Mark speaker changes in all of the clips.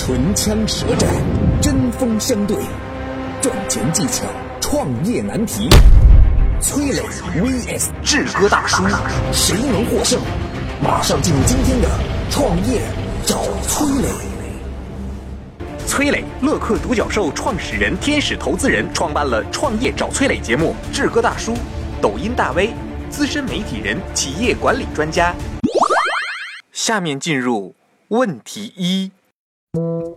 Speaker 1: 唇枪舌战，针锋相对，赚钱技巧，创业难题。崔磊 vs 志哥大叔，谁能获胜？马上进入今天的创业找崔磊。崔磊，乐客独角兽创始人、天使投资人，创办了《创业找崔磊》节目。志哥大叔，抖音大 V，资深媒体人，企业管理专家。下面进入问题一。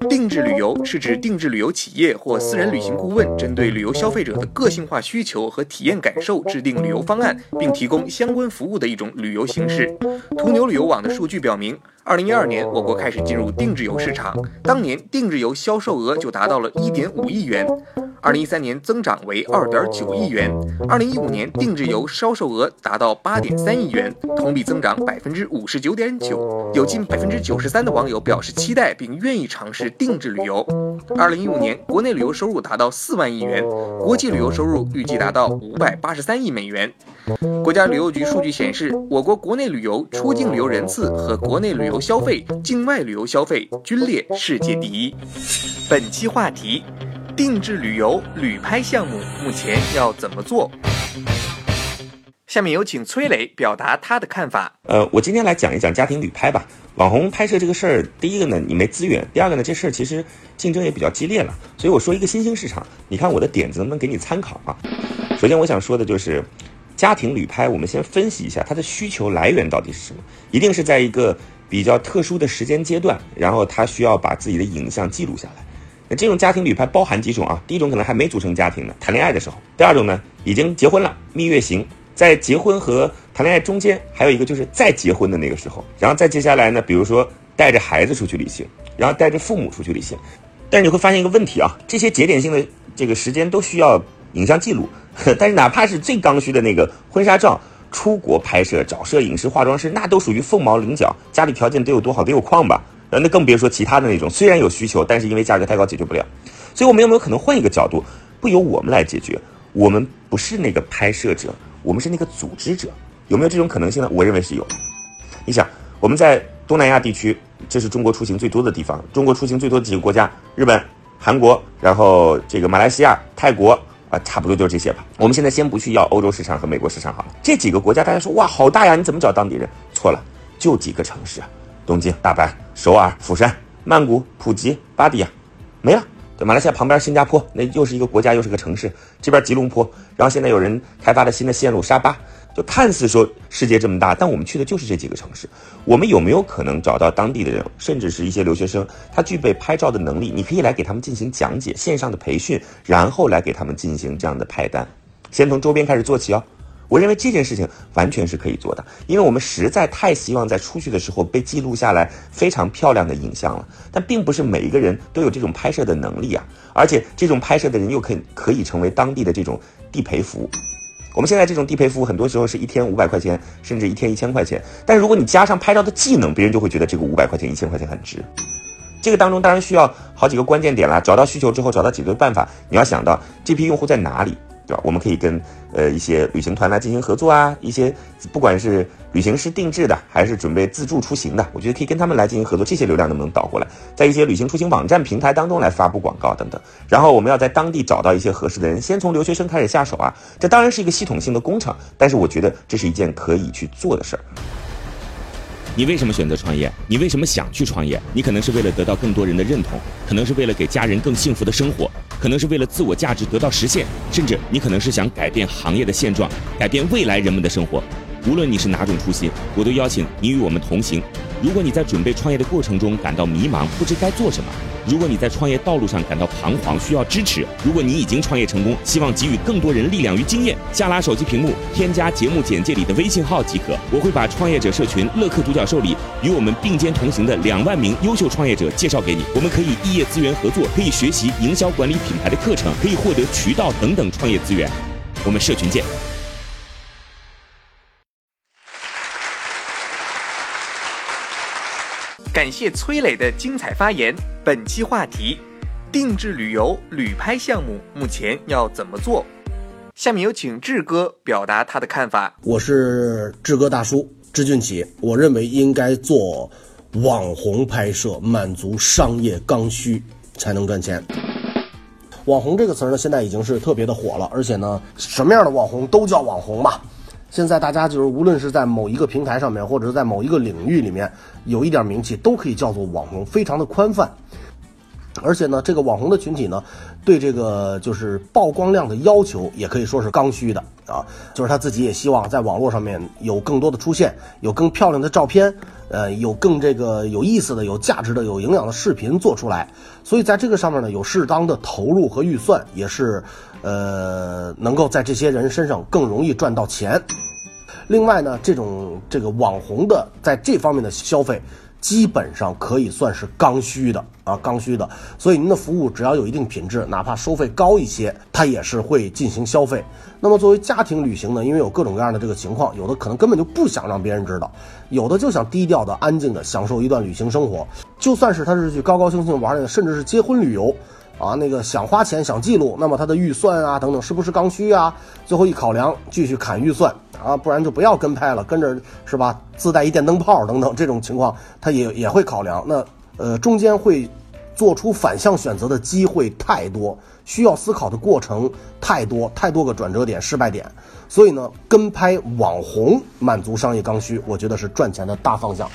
Speaker 1: 定制旅游是指定制旅游企业或私人旅行顾问针对旅游消费者的个性化需求和体验感受制定旅游方案，并提供相关服务的一种旅游形式。途牛旅游网的数据表明，二零一二年我国开始进入定制游市场，当年定制游销售额就达到了一点五亿元。二零一三年增长为二点九亿元，二零一五年定制游销售额达到八点三亿元，同比增长百分之五十九点九。有近百分之九十三的网友表示期待并愿意尝试定制旅游。二零一五年国内旅游收入达到四万亿元，国际旅游收入预计达到五百八十三亿美元。国家旅游局数据显示，我国国内旅游出境旅游人次和国内旅游消费、境外旅游消费均列世界第一。本期话题。定制旅游旅拍项目目前要怎么做？下面有请崔磊表达他的看法。
Speaker 2: 呃，我今天来讲一讲家庭旅拍吧。网红拍摄这个事儿，第一个呢，你没资源；第二个呢，这事儿其实竞争也比较激烈了。所以我说一个新兴市场，你看我的点子能不能给你参考啊？首先我想说的就是家庭旅拍，我们先分析一下它的需求来源到底是什么？一定是在一个比较特殊的时间阶段，然后他需要把自己的影像记录下来。那这种家庭旅拍包含几种啊？第一种可能还没组成家庭呢，谈恋爱的时候；第二种呢，已经结婚了，蜜月行，在结婚和谈恋爱中间，还有一个就是再结婚的那个时候，然后再接下来呢，比如说带着孩子出去旅行，然后带着父母出去旅行。但是你会发现一个问题啊，这些节点性的这个时间都需要影像记录，但是哪怕是最刚需的那个婚纱照，出国拍摄找摄影师、化妆师，那都属于凤毛麟角，家里条件得有多好，得有矿吧？呃，那更别说其他的那种，虽然有需求，但是因为价格太高解决不了。所以，我们有没有可能换一个角度，不由我们来解决？我们不是那个拍摄者，我们是那个组织者，有没有这种可能性呢？我认为是有。你想，我们在东南亚地区，这是中国出行最多的地方。中国出行最多的几个国家，日本、韩国，然后这个马来西亚、泰国啊，差不多就是这些吧。我们现在先不去要欧洲市场和美国市场好了。这几个国家，大家说哇，好大呀，你怎么找当地人？错了，就几个城市。东京、大阪、首尔、釜山、曼谷、普吉、芭堤雅，没了。对，马来西亚旁边新加坡，那又是一个国家，又是个城市。这边吉隆坡，然后现在有人开发了新的线路沙巴，就看似说世界这么大，但我们去的就是这几个城市。我们有没有可能找到当地的人，甚至是一些留学生，他具备拍照的能力？你可以来给他们进行讲解，线上的培训，然后来给他们进行这样的派单，先从周边开始做起哦。我认为这件事情完全是可以做的，因为我们实在太希望在出去的时候被记录下来非常漂亮的影像了。但并不是每一个人都有这种拍摄的能力啊，而且这种拍摄的人又可可以成为当地的这种地陪服务。我们现在这种地陪服务很多时候是一天五百块钱，甚至一天一千块钱。但如果你加上拍照的技能，别人就会觉得这个五百块钱、一千块钱很值。这个当中当然需要好几个关键点啦，找到需求之后，找到解决办法。你要想到这批用户在哪里。对吧？我们可以跟呃一些旅行团来进行合作啊，一些不管是旅行师定制的，还是准备自助出行的，我觉得可以跟他们来进行合作。这些流量能不能导过来，在一些旅行出行网站平台当中来发布广告等等。然后我们要在当地找到一些合适的人，先从留学生开始下手啊。这当然是一个系统性的工程，但是我觉得这是一件可以去做的事儿。
Speaker 3: 你为什么选择创业？你为什么想去创业？你可能是为了得到更多人的认同，可能是为了给家人更幸福的生活，可能是为了自我价值得到实现，甚至你可能是想改变行业的现状，改变未来人们的生活。无论你是哪种初心，我都邀请你与我们同行。如果你在准备创业的过程中感到迷茫，不知该做什么。如果你在创业道路上感到彷徨，需要支持；如果你已经创业成功，希望给予更多人力量与经验，下拉手机屏幕，添加节目简介里的微信号即可。我会把创业者社群乐客独角兽里与我们并肩同行的两万名优秀创业者介绍给你。我们可以异业资源合作，可以学习营销管理品牌的课程，可以获得渠道等等创业资源。我们社群见。
Speaker 1: 感谢崔磊的精彩发言。本期话题：定制旅游旅拍项目目前要怎么做？下面有请志哥表达他的看法。
Speaker 4: 我是志哥大叔志俊启，我认为应该做网红拍摄，满足商业刚需才能赚钱。网红这个词儿呢，现在已经是特别的火了，而且呢，什么样的网红都叫网红吧。现在大家就是无论是在某一个平台上面，或者是在某一个领域里面有一点名气，都可以叫做网红，非常的宽泛。而且呢，这个网红的群体呢，对这个就是曝光量的要求也可以说是刚需的啊，就是他自己也希望在网络上面有更多的出现，有更漂亮的照片，呃，有更这个有意思的、有价值的、有营养的视频做出来。所以在这个上面呢，有适当的投入和预算，也是呃，能够在这些人身上更容易赚到钱。另外呢，这种这个网红的在这方面的消费。基本上可以算是刚需的啊，刚需的。所以您的服务只要有一定品质，哪怕收费高一些，它也是会进行消费。那么作为家庭旅行呢，因为有各种各样的这个情况，有的可能根本就不想让别人知道，有的就想低调的、安静的享受一段旅行生活。就算是他是去高高兴兴玩的，甚至是结婚旅游。啊，那个想花钱想记录，那么他的预算啊等等是不是刚需啊？最后一考量，继续砍预算啊，不然就不要跟拍了，跟着是吧？自带一电灯泡等等这种情况，他也也会考量。那呃中间会做出反向选择的机会太多，需要思考的过程太多，太多个转折点、失败点。所以呢，跟拍网红满足商业刚需，我觉得是赚钱的大方向。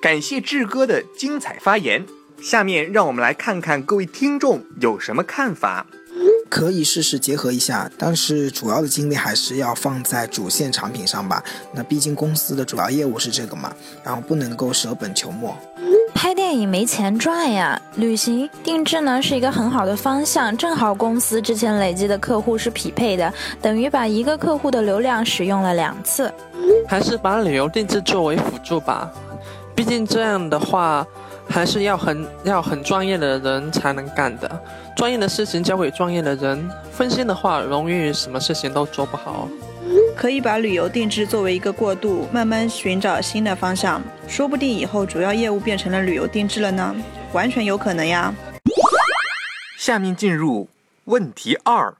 Speaker 1: 感谢志哥的精彩发言。下面让我们来看看各位听众有什么看法。
Speaker 5: 可以试试结合一下，但是主要的精力还是要放在主线产品上吧。那毕竟公司的主要业务是这个嘛，然后不能够舍本求末。
Speaker 6: 拍电影没钱赚呀，旅行定制呢是一个很好的方向，正好公司之前累积的客户是匹配的，等于把一个客户的流量使用了两次。
Speaker 7: 还是把旅游定制作为辅助吧，毕竟这样的话。还是要很要很专业的人才能干的，专业的事情交给专业的人，分心的话容易什么事情都做不好。
Speaker 8: 可以把旅游定制作为一个过渡，慢慢寻找新的方向，说不定以后主要业务变成了旅游定制了呢，完全有可能呀。
Speaker 1: 下面进入问题二。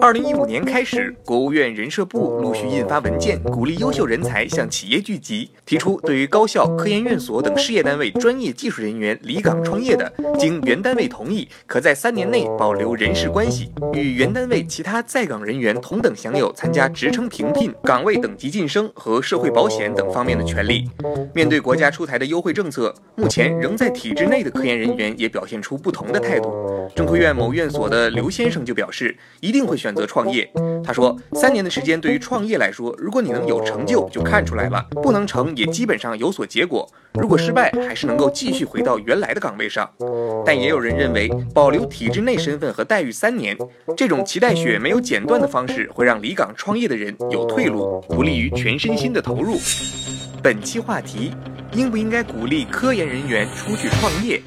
Speaker 1: 二零一五年开始，国务院人社部陆续印发文件，鼓励优秀人才向企业聚集，提出对于高校、科研院所等事业单位专业技术人员离岗创业的，经原单位同意，可在三年内保留人事关系，与原单位其他在岗人员同等享有参加职称评聘、岗位等级晋升和社会保险等方面的权利。面对国家出台的优惠政策，目前仍在体制内的科研人员也表现出不同的态度。中科院某院所的刘先生就表示，一定会选。择创业，他说：“三年的时间对于创业来说，如果你能有成就，就看出来了；不能成，也基本上有所结果。如果失败，还是能够继续回到原来的岗位上。但也有人认为，保留体制内身份和待遇三年，这种脐带血没有剪断的方式，会让离岗创业的人有退路，不利于全身心的投入。”本期话题：应不应该鼓励科研人员出去创业？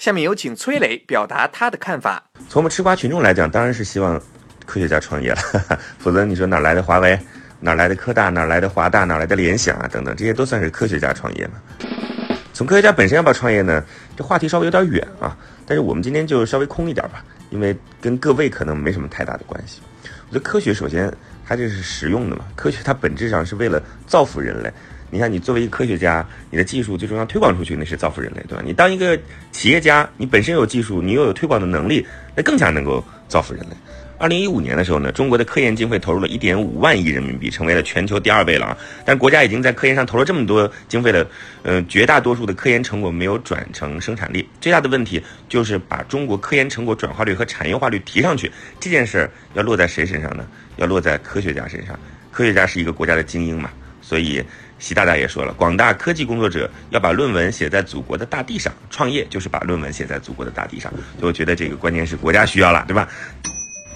Speaker 1: 下面有请崔磊表达他的看法。
Speaker 2: 从我们吃瓜群众来讲，当然是希望科学家创业了，否则你说哪来的华为，哪来的科大，哪来的华大，哪来的联想啊？等等，这些都算是科学家创业嘛？从科学家本身要不要创业呢？这话题稍微有点远啊。但是我们今天就稍微空一点吧，因为跟各位可能没什么太大的关系。我觉得科学首先它这是实用的嘛，科学它本质上是为了造福人类。你看，你作为一个科学家，你的技术最终要推广出去，那是造福人类，对吧？你当一个企业家，你本身有技术，你又有推广的能力，那更加能够造福人类。二零一五年的时候呢，中国的科研经费投入了一点五万亿人民币，成为了全球第二位了啊！但国家已经在科研上投了这么多经费了，呃，绝大多数的科研成果没有转成生产力，最大的问题就是把中国科研成果转化率和产业化率提上去。这件事儿要落在谁身上呢？要落在科学家身上。科学家是一个国家的精英嘛，所以。习大大也说了，广大科技工作者要把论文写在祖国的大地上，创业就是把论文写在祖国的大地上。所以我觉得这个关键是国家需要了，对吧？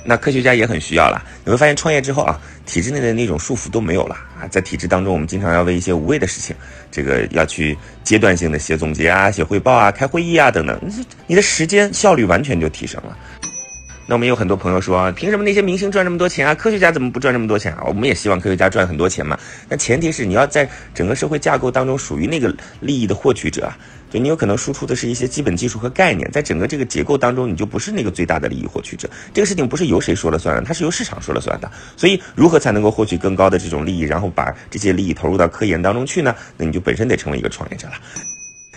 Speaker 2: 那科学家也很需要了。你会发现，创业之后啊，体制内的那种束缚都没有了啊。在体制当中，我们经常要为一些无谓的事情，这个要去阶段性的写总结啊、写汇报啊、开会议啊等等，你的时间效率完全就提升了。那我们有很多朋友说，凭什么那些明星赚这么多钱啊？科学家怎么不赚这么多钱啊？我们也希望科学家赚很多钱嘛。但前提是你要在整个社会架构当中属于那个利益的获取者啊。就你有可能输出的是一些基本技术和概念，在整个这个结构当中，你就不是那个最大的利益获取者。这个事情不是由谁说了算，它是由市场说了算的。所以，如何才能够获取更高的这种利益，然后把这些利益投入到科研当中去呢？那你就本身得成为一个创业者了。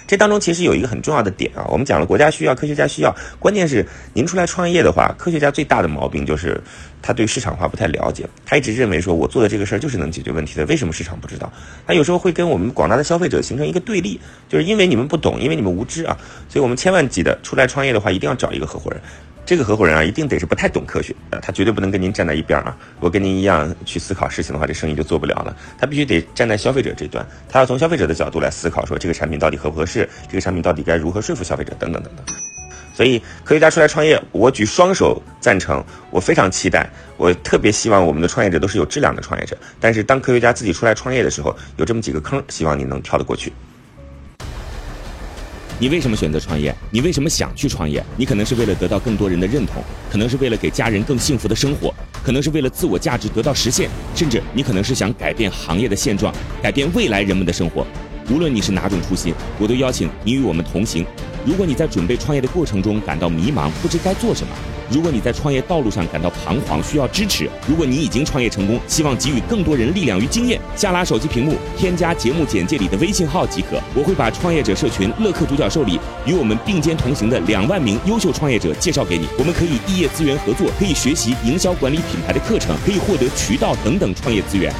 Speaker 2: 这当中其实有一个很重要的点啊，我们讲了国家需要，科学家需要，关键是您出来创业的话，科学家最大的毛病就是他对市场化不太了解，他一直认为说我做的这个事儿就是能解决问题的，为什么市场不知道？他有时候会跟我们广大的消费者形成一个对立，就是因为你们不懂，因为你们无知啊，所以我们千万记得出来创业的话，一定要找一个合伙人。这个合伙人啊，一定得是不太懂科学，他绝对不能跟您站在一边啊。如果跟您一样去思考事情的话，这生意就做不了了。他必须得站在消费者这端，他要从消费者的角度来思考，说这个产品到底合不合适，这个产品到底该如何说服消费者，等等等等。所以，科学家出来创业，我举双手赞成，我非常期待，我特别希望我们的创业者都是有质量的创业者。但是，当科学家自己出来创业的时候，有这么几个坑，希望你能跳得过去。
Speaker 3: 你为什么选择创业？你为什么想去创业？你可能是为了得到更多人的认同，可能是为了给家人更幸福的生活，可能是为了自我价值得到实现，甚至你可能是想改变行业的现状，改变未来人们的生活。无论你是哪种初心，我都邀请你与我们同行。如果你在准备创业的过程中感到迷茫，不知该做什么；如果你在创业道路上感到彷徨，需要支持；如果你已经创业成功，希望给予更多人力量与经验，下拉手机屏幕，添加节目简介里的微信号即可。我会把创业者社群乐客独角兽里与我们并肩同行的两万名优秀创业者介绍给你。我们可以异业资源合作，可以学习营销管理品牌的课程，可以获得渠道等等创业资源。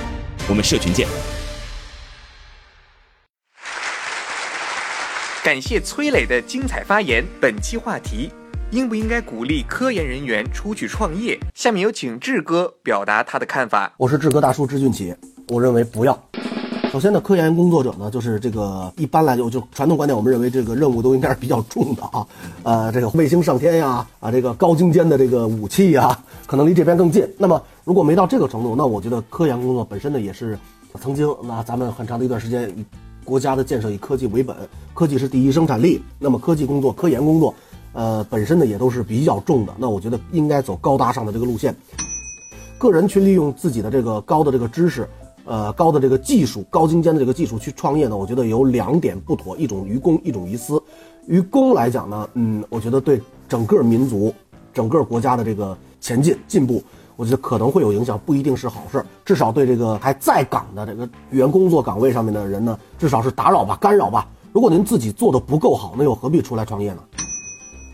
Speaker 3: 我们社群见。
Speaker 1: 感谢崔磊的精彩发言。本期话题：应不应该鼓励科研人员出去创业？下面有请志哥表达他的看法。
Speaker 4: 我是志哥大叔志俊启，我认为不要。首先呢，科研工作者呢，就是这个一般来讲，就传统观点，我们认为这个任务都应该是比较重的啊，呃，这个卫星上天呀，啊，这个高精尖的这个武器呀，可能离这边更近。那么如果没到这个程度，那我觉得科研工作本身呢，也是曾经那咱们很长的一段时间。国家的建设以科技为本，科技是第一生产力。那么科技工作、科研工作，呃，本身呢也都是比较重的。那我觉得应该走高大上的这个路线，个人去利用自己的这个高的这个知识，呃，高的这个技术、高精尖的这个技术去创业呢，我觉得有两点不妥：一种于公，一种于私。于公来讲呢，嗯，我觉得对整个民族、整个国家的这个前进进步。我觉得可能会有影响，不一定是好事。至少对这个还在岗的这个原工作岗位上面的人呢，至少是打扰吧、干扰吧。如果您自己做的不够好，那又何必出来创业呢？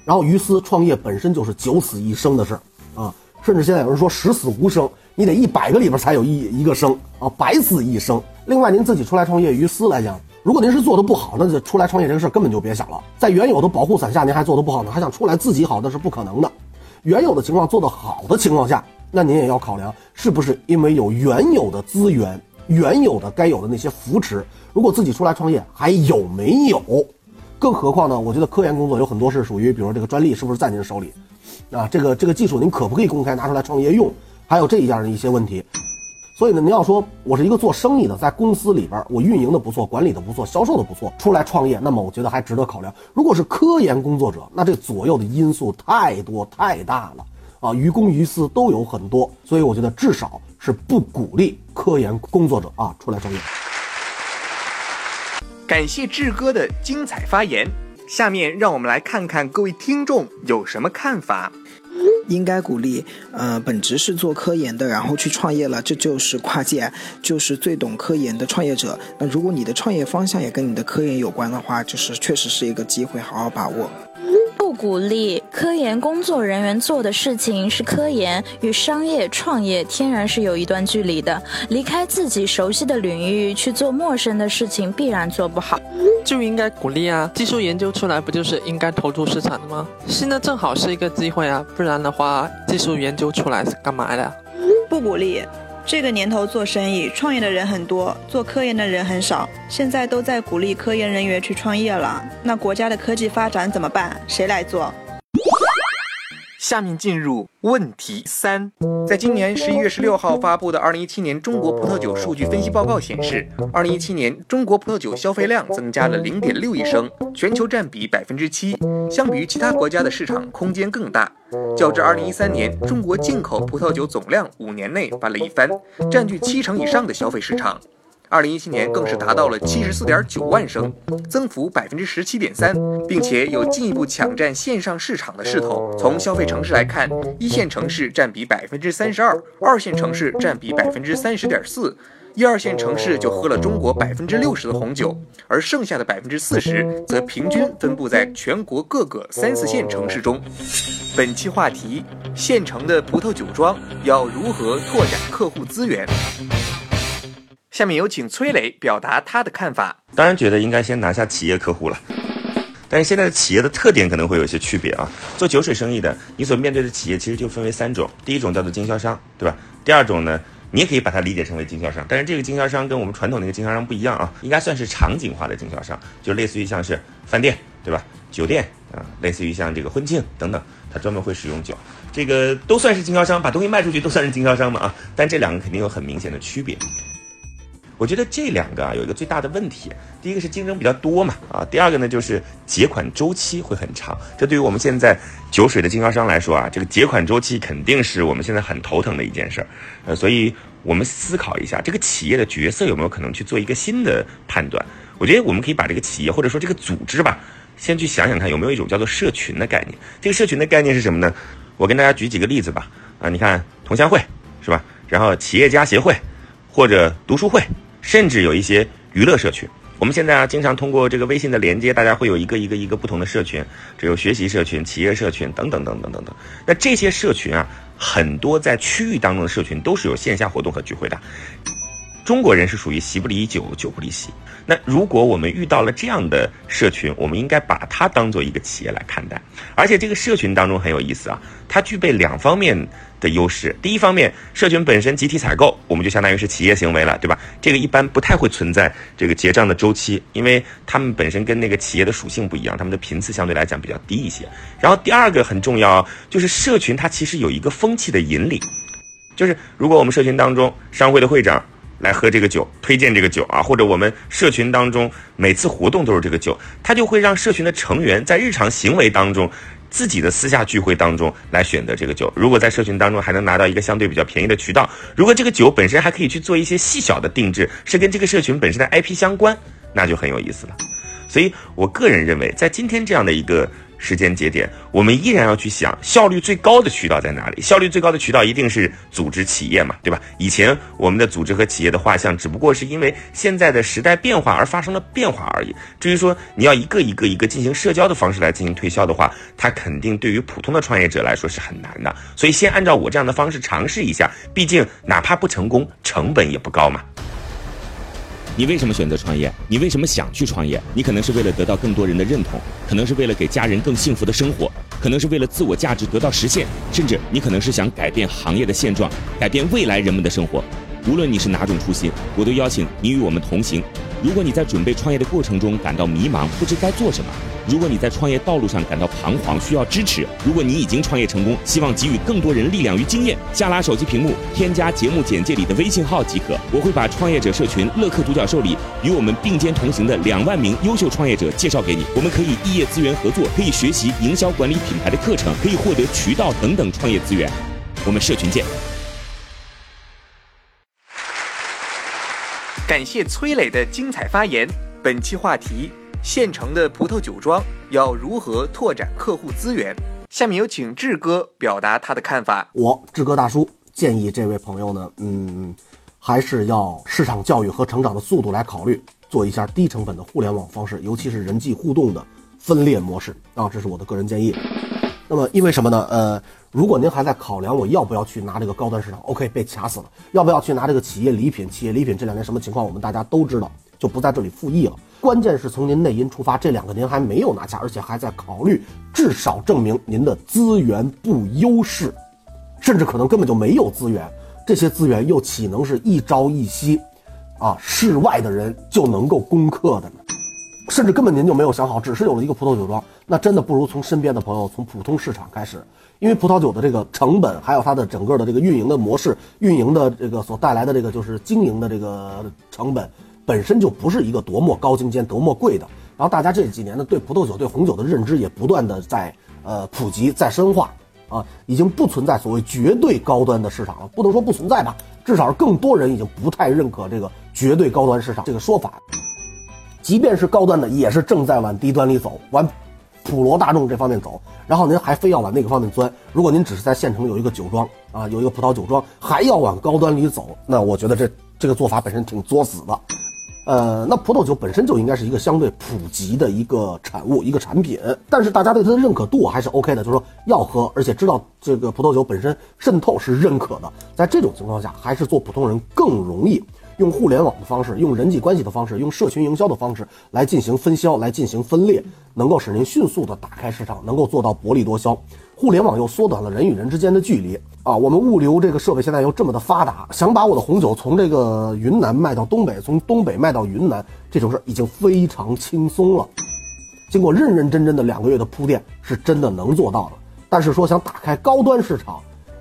Speaker 4: 然后于私创业本身就是九死一生的事啊，甚至现在有人说十死无生，你得一百个里边才有一一个生啊，百死一生。另外，您自己出来创业，于私来讲，如果您是做的不好，那就出来创业这个事根本就别想了。在原有的保护伞下，您还做的不好呢，还想出来自己好，那是不可能的。原有的情况做得好的情况下。那您也要考量，是不是因为有原有的资源、原有的该有的那些扶持？如果自己出来创业，还有没有？更何况呢？我觉得科研工作有很多是属于，比如说这个专利是不是在您手里？啊，这个这个技术您可不可以公开拿出来创业用？还有这一样的一些问题。所以呢，您要说我是一个做生意的，在公司里边我运营的不错，管理的不错，销售的不错，出来创业，那么我觉得还值得考量。如果是科研工作者，那这左右的因素太多太大了。啊，于公于私都有很多，所以我觉得至少是不鼓励科研工作者啊出来创业。
Speaker 1: 感谢志哥的精彩发言，下面让我们来看看各位听众有什么看法。
Speaker 5: 应该鼓励，呃，本职是做科研的，然后去创业了，这就是跨界，就是最懂科研的创业者。那如果你的创业方向也跟你的科研有关的话，就是确实是一个机会，好好把握。
Speaker 6: 不鼓励科研工作人员做的事情是科研，与商业创业天然是有一段距离的。离开自己熟悉的领域去做陌生的事情，必然做不好。
Speaker 7: 就应该鼓励啊！技术研究出来不就是应该投入市场的吗？现在正好是一个机会啊！不然的话，技术研究出来是干嘛的？
Speaker 8: 不鼓励。这个年头做生意、创业的人很多，做科研的人很少。现在都在鼓励科研人员去创业了，那国家的科技发展怎么办？谁来做？
Speaker 1: 下面进入问题三，在今年十一月十六号发布的二零一七年中国葡萄酒数据分析报告显示，二零一七年中国葡萄酒消费量增加了零点六亿升，全球占比百分之七，相比于其他国家的市场空间更大。较之二零一三年，中国进口葡萄酒总量五年内翻了一番，占据七成以上的消费市场。二零一七年更是达到了七十四点九万升，增幅百分之十七点三，并且有进一步抢占线上市场的势头。从消费城市来看，一线城市占比百分之三十二，二线城市占比百分之三十点四，一二线城市就喝了中国百分之六十的红酒，而剩下的百分之四十则平均分布在全国各个三四线城市中。本期话题：县城的葡萄酒庄要如何拓展客户资源？下面有请崔磊表达他的看法。
Speaker 2: 当然觉得应该先拿下企业客户了，但是现在的企业的特点可能会有一些区别啊。做酒水生意的，你所面对的企业其实就分为三种，第一种叫做经销商，对吧？第二种呢，你也可以把它理解成为经销商，但是这个经销商跟我们传统那个经销商不一样啊，应该算是场景化的经销商，就类似于像是饭店，对吧？酒店啊，类似于像这个婚庆等等，它专门会使用酒，这个都算是经销商，把东西卖出去都算是经销商嘛啊。但这两个肯定有很明显的区别。我觉得这两个啊有一个最大的问题，第一个是竞争比较多嘛，啊，第二个呢就是结款周期会很长，这对于我们现在酒水的经销商来说啊，这个结款周期肯定是我们现在很头疼的一件事儿，呃，所以我们思考一下这个企业的角色有没有可能去做一个新的判断？我觉得我们可以把这个企业或者说这个组织吧，先去想想看有没有一种叫做社群的概念。这个社群的概念是什么呢？我跟大家举几个例子吧，啊，你看同乡会是吧？然后企业家协会或者读书会。甚至有一些娱乐社群，我们现在啊经常通过这个微信的连接，大家会有一个一个一个不同的社群，只有学习社群、企业社群等等等等等等。那这些社群啊，很多在区域当中的社群都是有线下活动和聚会的。中国人是属于席不离酒，酒不离席。那如果我们遇到了这样的社群，我们应该把它当做一个企业来看待。而且这个社群当中很有意思啊，它具备两方面的优势。第一方面，社群本身集体采购，我们就相当于是企业行为了，对吧？这个一般不太会存在这个结账的周期，因为他们本身跟那个企业的属性不一样，他们的频次相对来讲比较低一些。然后第二个很重要，就是社群它其实有一个风气的引领，就是如果我们社群当中商会的会长。来喝这个酒，推荐这个酒啊，或者我们社群当中每次活动都是这个酒，它就会让社群的成员在日常行为当中，自己的私下聚会当中来选择这个酒。如果在社群当中还能拿到一个相对比较便宜的渠道，如果这个酒本身还可以去做一些细小的定制，是跟这个社群本身的 IP 相关，那就很有意思了。所以我个人认为，在今天这样的一个。时间节点，我们依然要去想效率最高的渠道在哪里？效率最高的渠道一定是组织企业嘛，对吧？以前我们的组织和企业的画像，只不过是因为现在的时代变化而发生了变化而已。至于说你要一个一个一个进行社交的方式来进行推销的话，它肯定对于普通的创业者来说是很难的。所以先按照我这样的方式尝试一下，毕竟哪怕不成功，成本也不高嘛。
Speaker 3: 你为什么选择创业？你为什么想去创业？你可能是为了得到更多人的认同，可能是为了给家人更幸福的生活，可能是为了自我价值得到实现，甚至你可能是想改变行业的现状，改变未来人们的生活。无论你是哪种初心，我都邀请你与我们同行。如果你在准备创业的过程中感到迷茫，不知该做什么；如果你在创业道路上感到彷徨，需要支持；如果你已经创业成功，希望给予更多人力量与经验，下拉手机屏幕，添加节目简介里的微信号即可。我会把创业者社群乐客独角兽里与我们并肩同行的两万名优秀创业者介绍给你。我们可以异业资源合作，可以学习营销管理品牌的课程，可以获得渠道等等创业资源。我们社群见。
Speaker 1: 感谢崔磊的精彩发言。本期话题：县城的葡萄酒庄要如何拓展客户资源？下面有请志哥表达他的看法。
Speaker 4: 我志哥大叔建议这位朋友呢，嗯，还是要市场教育和成长的速度来考虑，做一下低成本的互联网方式，尤其是人际互动的分裂模式啊，这是我的个人建议。那么因为什么呢？呃。如果您还在考量我要不要去拿这个高端市场，OK，被卡死了。要不要去拿这个企业礼品？企业礼品这两年什么情况？我们大家都知道，就不在这里复议了。关键是从您内因出发，这两个您还没有拿下，而且还在考虑，至少证明您的资源不优势，甚至可能根本就没有资源。这些资源又岂能是一朝一夕，啊，世外的人就能够攻克的呢？甚至根本您就没有想好，只是有了一个葡萄酒庄，那真的不如从身边的朋友，从普通市场开始，因为葡萄酒的这个成本，还有它的整个的这个运营的模式，运营的这个所带来的这个就是经营的这个成本，本身就不是一个多么高精尖、多么贵的。然后大家这几年呢，对葡萄酒、对红酒的认知也不断的在呃普及、在深化，啊，已经不存在所谓绝对高端的市场了，不能说不存在吧，至少是更多人已经不太认可这个绝对高端市场这个说法。即便是高端的，也是正在往低端里走，往普罗大众这方面走。然后您还非要往那个方面钻。如果您只是在县城有一个酒庄啊，有一个葡萄酒庄，还要往高端里走，那我觉得这这个做法本身挺作死的。呃，那葡萄酒本身就应该是一个相对普及的一个产物、一个产品，但是大家对它的认可度还是 OK 的，就是说要喝，而且知道这个葡萄酒本身渗透是认可的。在这种情况下，还是做普通人更容易。用互联网的方式，用人际关系的方式，用社群营销的方式来进行分销，来进行分裂，能够使您迅速的打开市场，能够做到薄利多销。互联网又缩短了人与人之间的距离啊！我们物流这个设备现在又这么的发达，想把我的红酒从这个云南卖到东北，从东北卖到云南，这种事已经非常轻松了。经过认认真真的两个月的铺垫，是真的能做到的。但是说想打开高端市场，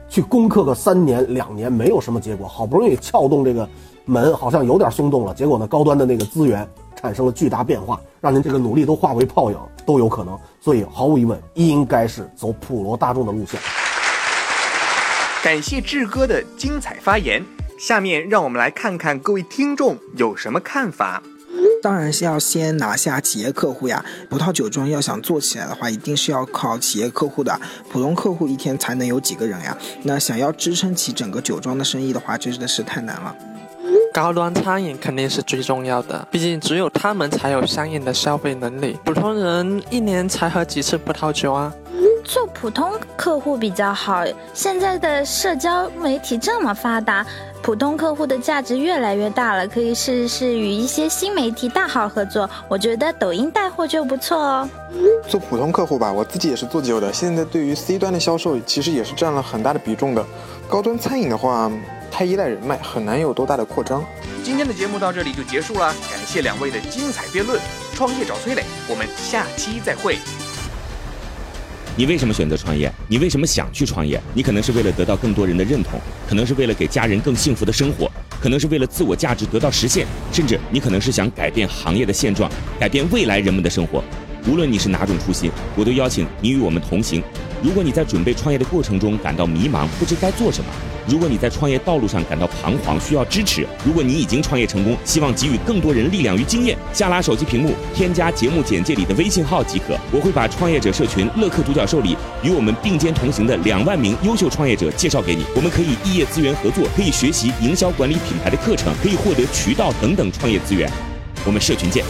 Speaker 4: 去攻克个三年两年，没有什么结果。好不容易撬动这个。门好像有点松动了，结果呢，高端的那个资源产生了巨大变化，让您这个努力都化为泡影都有可能。所以毫无疑问，应该是走普罗大众的路线。
Speaker 9: 感谢志哥的精彩发言，下面让我们来看看各位听众有什么看法。
Speaker 5: 当然是要先拿下企业客户呀！葡萄酒庄要想做起来的话，一定是要靠企业客户的。普通客户一天才能有几个人呀？那想要支撑起整个酒庄的生意的话，真的是太难了。
Speaker 7: 高端餐饮肯定是最重要的，毕竟只有他们才有相应的消费能力。普通人一年才喝几次葡萄酒啊？
Speaker 6: 做普通客户比较好。现在的社交媒体这么发达，普通客户的价值越来越大了，可以试试与一些新媒体大号合作。我觉得抖音带货就不错哦。
Speaker 10: 做普通客户吧，我自己也是做酒的，现在对于 C 端的销售其实也是占了很大的比重的。高端餐饮的话。太依赖人脉，很难有多大的扩张。
Speaker 9: 今天的节目到这里就结束了，感谢两位的精彩辩论。创业找崔磊，我们下期再会。
Speaker 3: 你为什么选择创业？你为什么想去创业？你可能是为了得到更多人的认同，可能是为了给家人更幸福的生活，可能是为了自我价值得到实现，甚至你可能是想改变行业的现状，改变未来人们的生活。无论你是哪种初心，我都邀请你与我们同行。如果你在准备创业的过程中感到迷茫，不知该做什么。如果你在创业道路上感到彷徨，需要支持；如果你已经创业成功，希望给予更多人力量与经验，下拉手机屏幕，添加节目简介里的微信号即可。我会把创业者社群乐客独角兽里与我们并肩同行的两万名优秀创业者介绍给你。我们可以异业资源合作，可以学习营销管理品牌的课程，可以获得渠道等等创业资源。我们社群见。